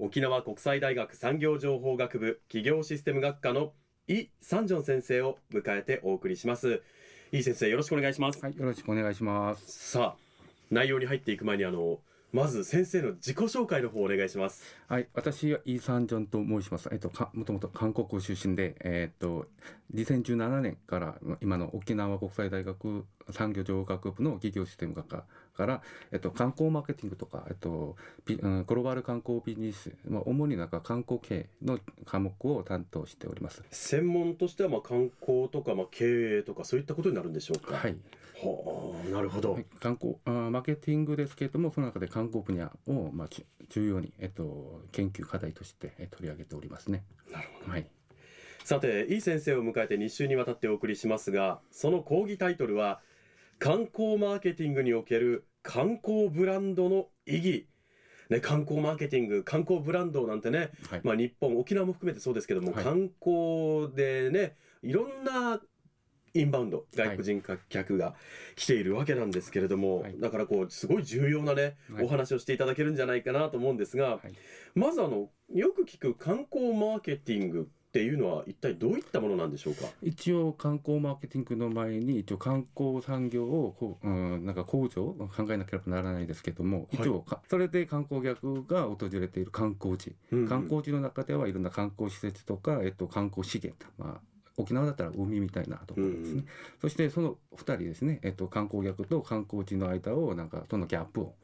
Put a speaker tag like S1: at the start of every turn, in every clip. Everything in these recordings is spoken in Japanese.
S1: 沖縄国際大学産業情報学部企業システム学科のイ・サンジョン先生を迎えてお送りしますイ先生よろしくお願いします
S2: はい、よろしくお願いします。
S1: さあ内容に入っていく前にあのまず先生の自己紹介の方お願いします
S2: はい、私はイーサンジョンと申します。えっと、かもともと韓国出身で、えっと、2017年から今の沖縄国際大学産業情報学部の企業システム学科から、えっと、観光マーケティングとか、えっと、ビうんグローバル観光ビジネス、まあ、主になんか観光系の科目を担当しております。
S1: 専門としてはまあ観光とかまあ経営とかそういったことになるんでしょうか？
S2: はい。
S1: はあなるほど、
S2: はい観光あーマーケティングですけれどもその中で観光分野を、まあ、ち重要に、えっと、研究課題としてえ取り上げておりますね。
S1: なるほど。
S2: はい、
S1: さていい先生を迎えて2週にわたってお送りしますがその講義タイトルは観光マーケティングにおける観光ブランドの意義。ね、観光マーケティング観光ブランドなんてね、
S2: はい。
S1: まあ、日本沖縄も含めてそうですけども、
S2: はい。
S1: 観光でねいろんなインバウンド外国人客が来ているわけなんですけれども、
S2: はい。
S1: だからこうすごい重要なね、
S2: はい。
S1: お話をしていただけるんじゃないかなと思うんですが、
S2: はい。
S1: まずあのよく聞く観光マーケティングっていうのは一体どういったものなんでしょうか？
S2: 一応観光マーケティングの前に一応観光産業をこう、うん、なんか工場を考えなければならないですけども、
S1: はい。
S2: 一応かそれで観光客が訪れている観光地、観光地の中ではいろんな観光施設とか、えっと、観光資源、まあ、沖縄だったら海みたいなところですね、
S1: うん
S2: そしてその2人ですね、えっと、観光客と観光地の間をなんかそのギャップを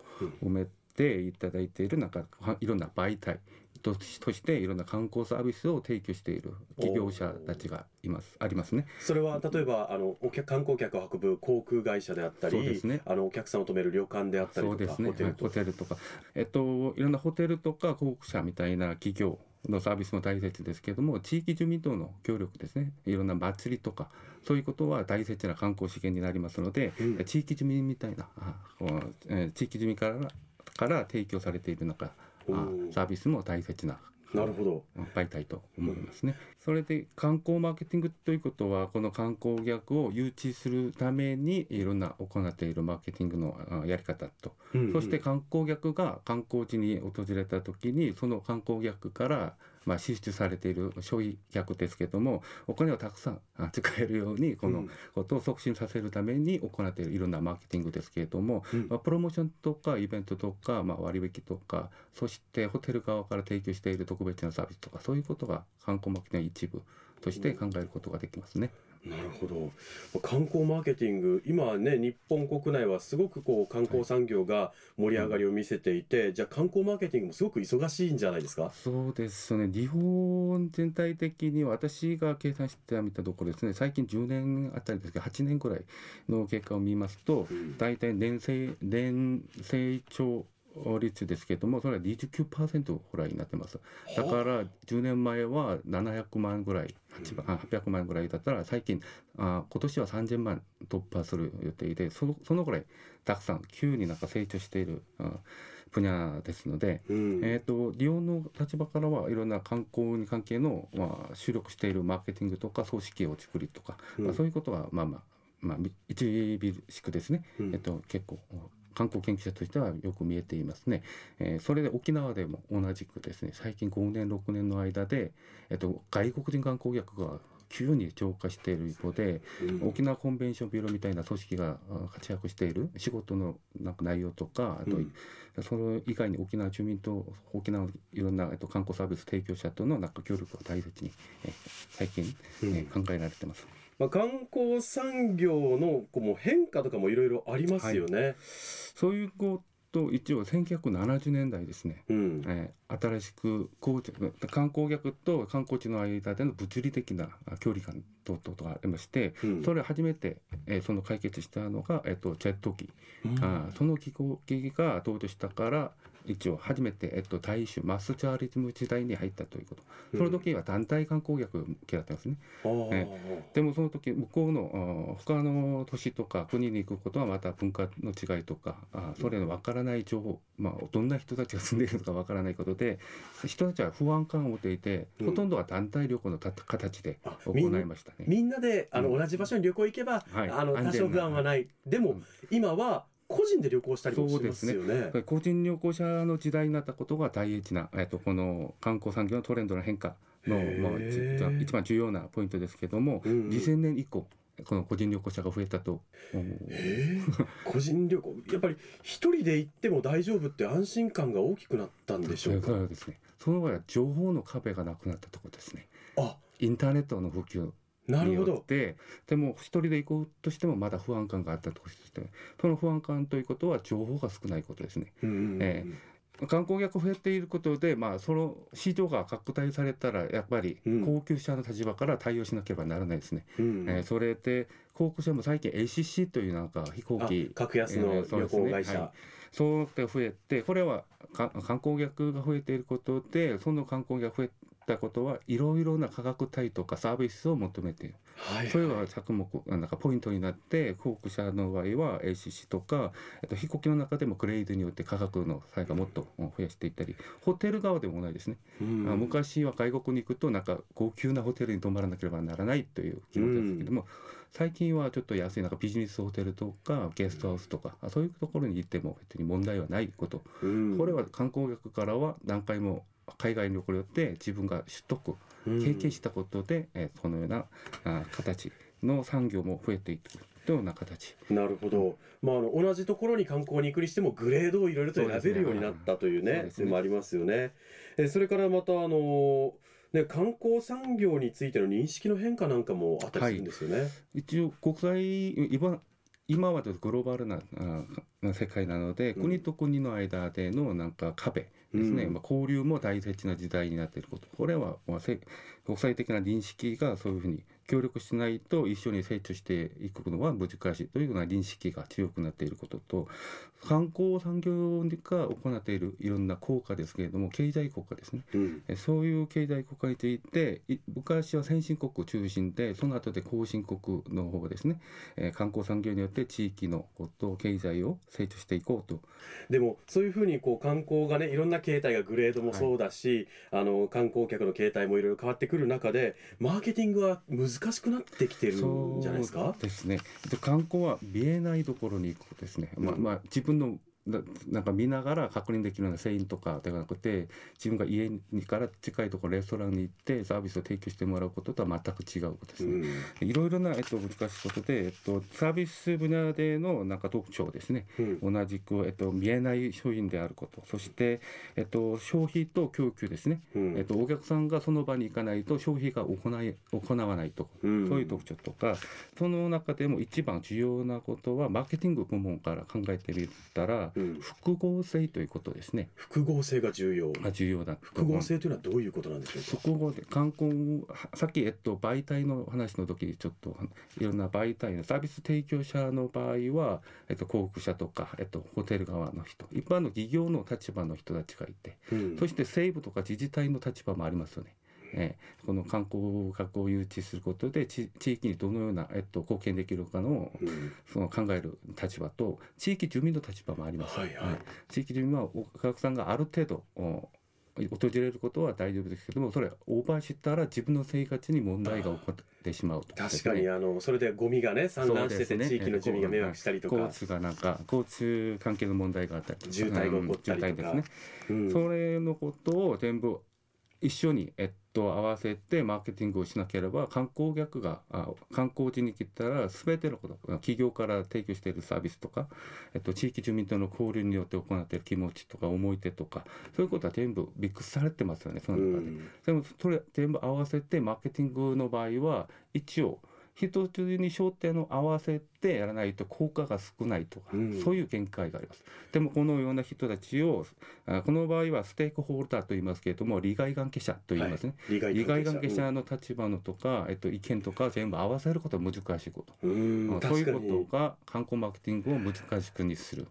S2: 埋めていただいているなんかはいろんな媒体ととしていろんな観光サービスを提供している企業者たちがいますありますね。
S1: それは例えばあのお客観光客を運ぶ航空会社であったり、
S2: そうですね。
S1: あのお客さんを泊める旅館であったりとか
S2: そうですね。
S1: ホテルとか。
S2: はいホテルとか、えっと、いろんなホテルとか航空社みたいな企業のサービスも大切ですけども地域住民との協力ですね。いろんな祭りとかそういうことは大切な観光資源になりますので、
S1: うん。
S2: 地域住民みたいなあこうえー地域住民からから提供されているのかあ
S1: うん
S2: サービスも大切な
S1: なるほど。
S2: 媒体と思いますね。それで観光マーケティングということはこの観光客を誘致するためにいろんな行っているマーケティングのあやり方と。
S1: うんうん。
S2: そして観光客が観光地に訪れた時にその観光客からまあ支出されている消費客ですけどもお金をたくさんあ使えるようにこの
S1: うん。
S2: ことを促進させるために行っているいろんなマーケティングですけれども、
S1: うん。
S2: まあ、プロモーションとかイベントとか、まあ、割引とかそしてホテル側から提供している特別なサービスとかそういうことが観光マーケティングの一部として考えることができますね。
S1: なるほど。観光マーケティング今はね日本国内はすごくこう観光産業が盛り上がりを見せていて、じゃあ観光マーケティングもすごく忙しいんじゃないですか？
S2: そうですね。日本全体的に私が計算してみたところですね。最近10年あたりですけど8年ぐらいの結果を見ますと
S1: うん。
S2: 大体年成年成長率ですけどもそれは29%ぐらいになってます。だから10年前は700万ぐらい8万あ800万ぐらいだったら最近あ今年は3000万突破する予定でそのそのぐらいたくさん急になんか成長しているあ分野ですので、
S1: うん。
S2: えー、と利用の立場からはいろんな観光に関係の、まあ、主力しているマーケティングとか組織を作りとか、
S1: うん。
S2: まあ、そういうことはまあまあ、まあ、み著しくですね、
S1: うん。
S2: えっと、結構観光研究者としてはよく見えていますね、えーそれで沖縄でも同じくですね最近5年6年の間で、えっと、外国人観光客が急に増加している一方で、
S1: うん。
S2: 沖縄コンベンションビューローみたいな組織があ活躍している仕事のなんか内容とかあと、
S1: うん。
S2: その以外に沖縄住民と沖縄のいろんな、えっと、観光サービス提供者とのなんか協力を大切に、え最近、
S1: うん。
S2: え考えられてます。
S1: まあ、観光産業のこう変化とかもいろいろありますよね。
S2: そういうこと一応1970年代ですね、
S1: うん。
S2: えー新しくこう観光客と観光地の間での物理的なあ距離感等々がありまして、
S1: うん。
S2: それを初めて、えーその解決したのが、えっとジェット機、
S1: うん。
S2: あーその機構機が登場したから一応初めて、えっと、大衆マスチャーリズム時代に入ったということ。その時は団体観光客向けだったんですね、えでもその時向こうの他の都市とか国に行くことはまた文化の違いとかあーそれのわからない情報、まあ、どんな人たちが住んでいるのかわからないことで人たちは不安感を持っていて、
S1: うん。
S2: ほとんどは団体旅行のた形で
S1: あ
S2: 行
S1: みん
S2: いましたね。
S1: みんなであの
S2: うん。
S1: 同じ場所に旅行行けば、
S2: はい。
S1: あの多少不安はない。でも、
S2: うん。
S1: 今は個人で旅行したりもしますよね。
S2: 個人旅行者の時代になったことが大事な、えっと、この観光産業のトレンドの変化の、まあ、じ一番重要なポイントですけども、
S1: うんうん
S2: 2000年以降この個人旅行者が増えたと
S1: 個人旅行やっぱり一人で行っても大丈夫って安心感が大きくなったんでしょうか？
S2: そうですね。その場合は情報の壁がなくなったところですね。
S1: あ
S2: インターネットの普及
S1: なるほど。
S2: て、でも一人で行こうとしてもまだ不安感があったとして、その不安感ということは情報が少ないことですね。え観光客増えていることで、まあ、その市場が拡大されたら、やっぱり
S1: うん
S2: 高級者の立場から対応しなければならないですね。
S1: うん
S2: えーそれで、航空社も最近 ACC というなんか飛行
S1: あ
S2: 機、
S1: 格安の旅行会社。
S2: はいそうやって増えて、これはか観光客が増えていることで、その観光客が増えたことは、いろいろな価格帯とかサービスを求めている。
S1: はい
S2: それが着目、なんかポイントになって、航空社の場合は ACC とか、えっと、飛行機の中でもグレードによって価格の差がもっと増やしていったり、ホテル側でも同じですね。
S1: うん
S2: あ昔は外国に行くと、なんか高級なホテルに泊まらなければならないという気持ちですけども、最近はちょっと安いなんかビジネスホテルとかゲストハウスとか、そういうところに行っても別に問題はないこと、
S1: うん
S2: これは観光客からは何回も海外に旅行によって自分が取得経験したことで、えーこのようなあ形の産業も増えていくというような形。
S1: なるほど、まあ、あの同じところに観光に行くにしてもグレードをいろいろと選べるようになったというね
S2: そうですね。
S1: でもありますよね。えそれからまたあのね観光産業についての認識の変化なんかもあったりするんですよね。
S2: 一応国際今今はグローバルなあな世界なので、
S1: うん。
S2: 国と国の間でのなんか壁ですね、
S1: うん。
S2: まあ、交流も大切な時代になっていること。これは、まあ、せ国際的な認識がそういうふうに協力しないと一緒に成長していくのは難しいというような認識が強くなっていることと観光産業が行っているいろんな効果ですけれども経済効果ですね。
S1: うん。
S2: えそういう経済国家についてい昔は先進国中心でその後で後進国の方ですね、えー観光産業によって地域のこと経済を成長していこうと。
S1: でもそういうふうにこう観光がねいろんな形態がグレードもそうだし、あの観光客の形態もいろいろ変わってくる中でマーケティングは難しくなってきてるんじゃないですか？
S2: ですね。で観光は見えないところに行くことですね、まあ
S1: うん。
S2: まあ自分のななんか見ながら確認できるような製品とかではなくて自分が家にから近いところレストランに行ってサービスを提供してもらうこととは全く違うことですね、
S1: うん。
S2: いろいろな、えっと、難しいことで、えっと、サービス分野でのなんか特徴ですね。
S1: うん。
S2: 同じく、えっと、見えない商品であること、そして、えっと、消費と供給ですね。
S1: うん。
S2: えっと、お客さんがその場に行かないと消費が行い行わないと、
S1: うん。
S2: そういう特徴とか、その中でも一番重要なことは、マーケティング部門から考えてみたら、
S1: うん
S2: 複合性ということですね。
S1: 複合性が重要。
S2: が重要だと
S1: 複合性というのはどういうことなんでしょうか？
S2: 複合で観光さっき、えっと、媒体の話の時にちょっといろんな媒体のサービス提供者の場合は、えっと、航空社とか、えっと、ホテル側の人一般の企業の立場の人たちがいて
S1: うん。
S2: そして政府とか自治体の立場もありますよね。えーこの観光客を誘致することで地地域にどのような、えっと、貢献できるかの
S1: うん。
S2: その考える立場と地域住民の立場もあります。
S1: はいはい。
S2: 地域住民はお客さんがある程度お訪れることは大丈夫ですけどもそれオーバーしたら自分の生活に問題が起こってしまうと。
S1: 確かにあのそれでゴミがね散乱してて
S2: ね。
S1: 地域の住民が迷惑したりとか。
S2: 交通がなんか交通関係の問題があったり
S1: 渋滞が起こったりとか。
S2: うんですね、
S1: うん。
S2: それのことを全部一緒に、えっと、合わせてマーケティングをしなければ観光客があ観光地に来たら全てのこと企業から提供しているサービスとか、えっと、地域住民との交流によって行っている気持ちとか思い出とかそういうことは全部ミックスされてますよねその中で。でもそれ全部合わせてマーケティングの場合は一応一つに焦点を合わせてやらないと効果が少ないとか、うん、そういう見解があります。でもこのような人たちをこの場合はステークホルダーと言いますけれども利害関係者と言いますね、はい、利害関係者。の立場のとか、えっと、意見とか全部合わせることは難しいこと、うん、そういうことが観光マーケティングを難しくにする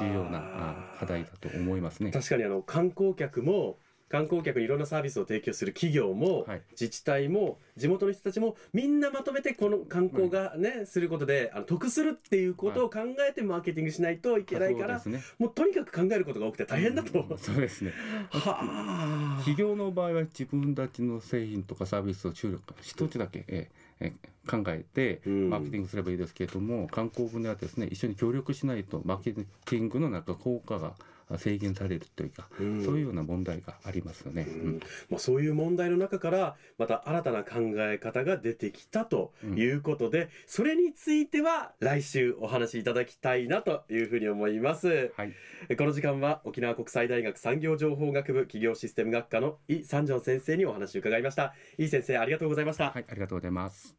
S2: 重要な課題だと思いますね。
S1: 確かにあの観光客も観光客にいろんなサービスを提供する企業も、はい、自治体も地元の人たちもみんなまとめてこの観光がね、はい、することであの得するっていうことを考えてマーケティングしないといけないから、はいね、もうとにかく考えることが多くて大変だと、
S2: うん、そうですね。は企業の場合は自分たちの製品とかサービスを注力一つだけ、ええ考えてマーケティングすればいいですけれども、うん、観光分ではですね一緒に協力しないとマーケティングの中効果が制限されるというか、うん、そういうような問題がありますよね、うん、
S1: まあ、そういう問題の中からまた新たな考え方が出てきたということで、うん、それについては来週お話しいただきたいなというふうに思います、はい、この時間は沖縄国際大学産業情報学部企業システム学科のイ・サンジョン先生にお話を伺いました。イ先生ありがとうございました。
S2: はいありがとうございます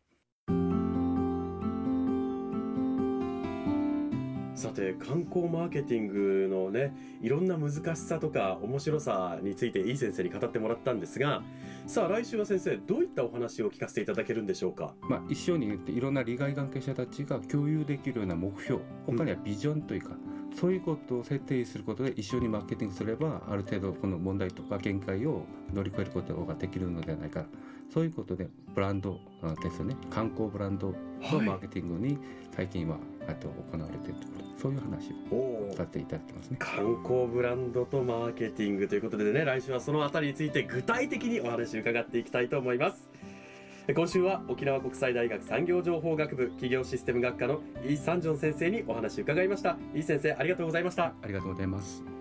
S1: さて観光マーケティングのねいろんな難しさとか面白さについていい先生に語ってもらったんですがさあ来週は先生どういったお話を聞かせていただけるんでしょうか、
S2: まあ、一緒にいろんな利害関係者たちが共有できるような目標他にはビジョンというか、うん、そういうことを設定することで一緒にマーケティングすればある程度この問題とか限界を乗り越えることができるのではないかそういうことでブランドですよね。観光ブランドのマーケティングに最近は、はい、と行われているところそういう話をさせていただきますね。
S1: 観光ブランドとマーケティングということでね来週はそのあたりについて具体的にお話を伺っていきたいと思います。今週は沖縄国際大学産業情報学部企業システム学科のイ・サンジョン先生にお話を伺いました。イ先生ありがとうございました。
S2: ありがとうございます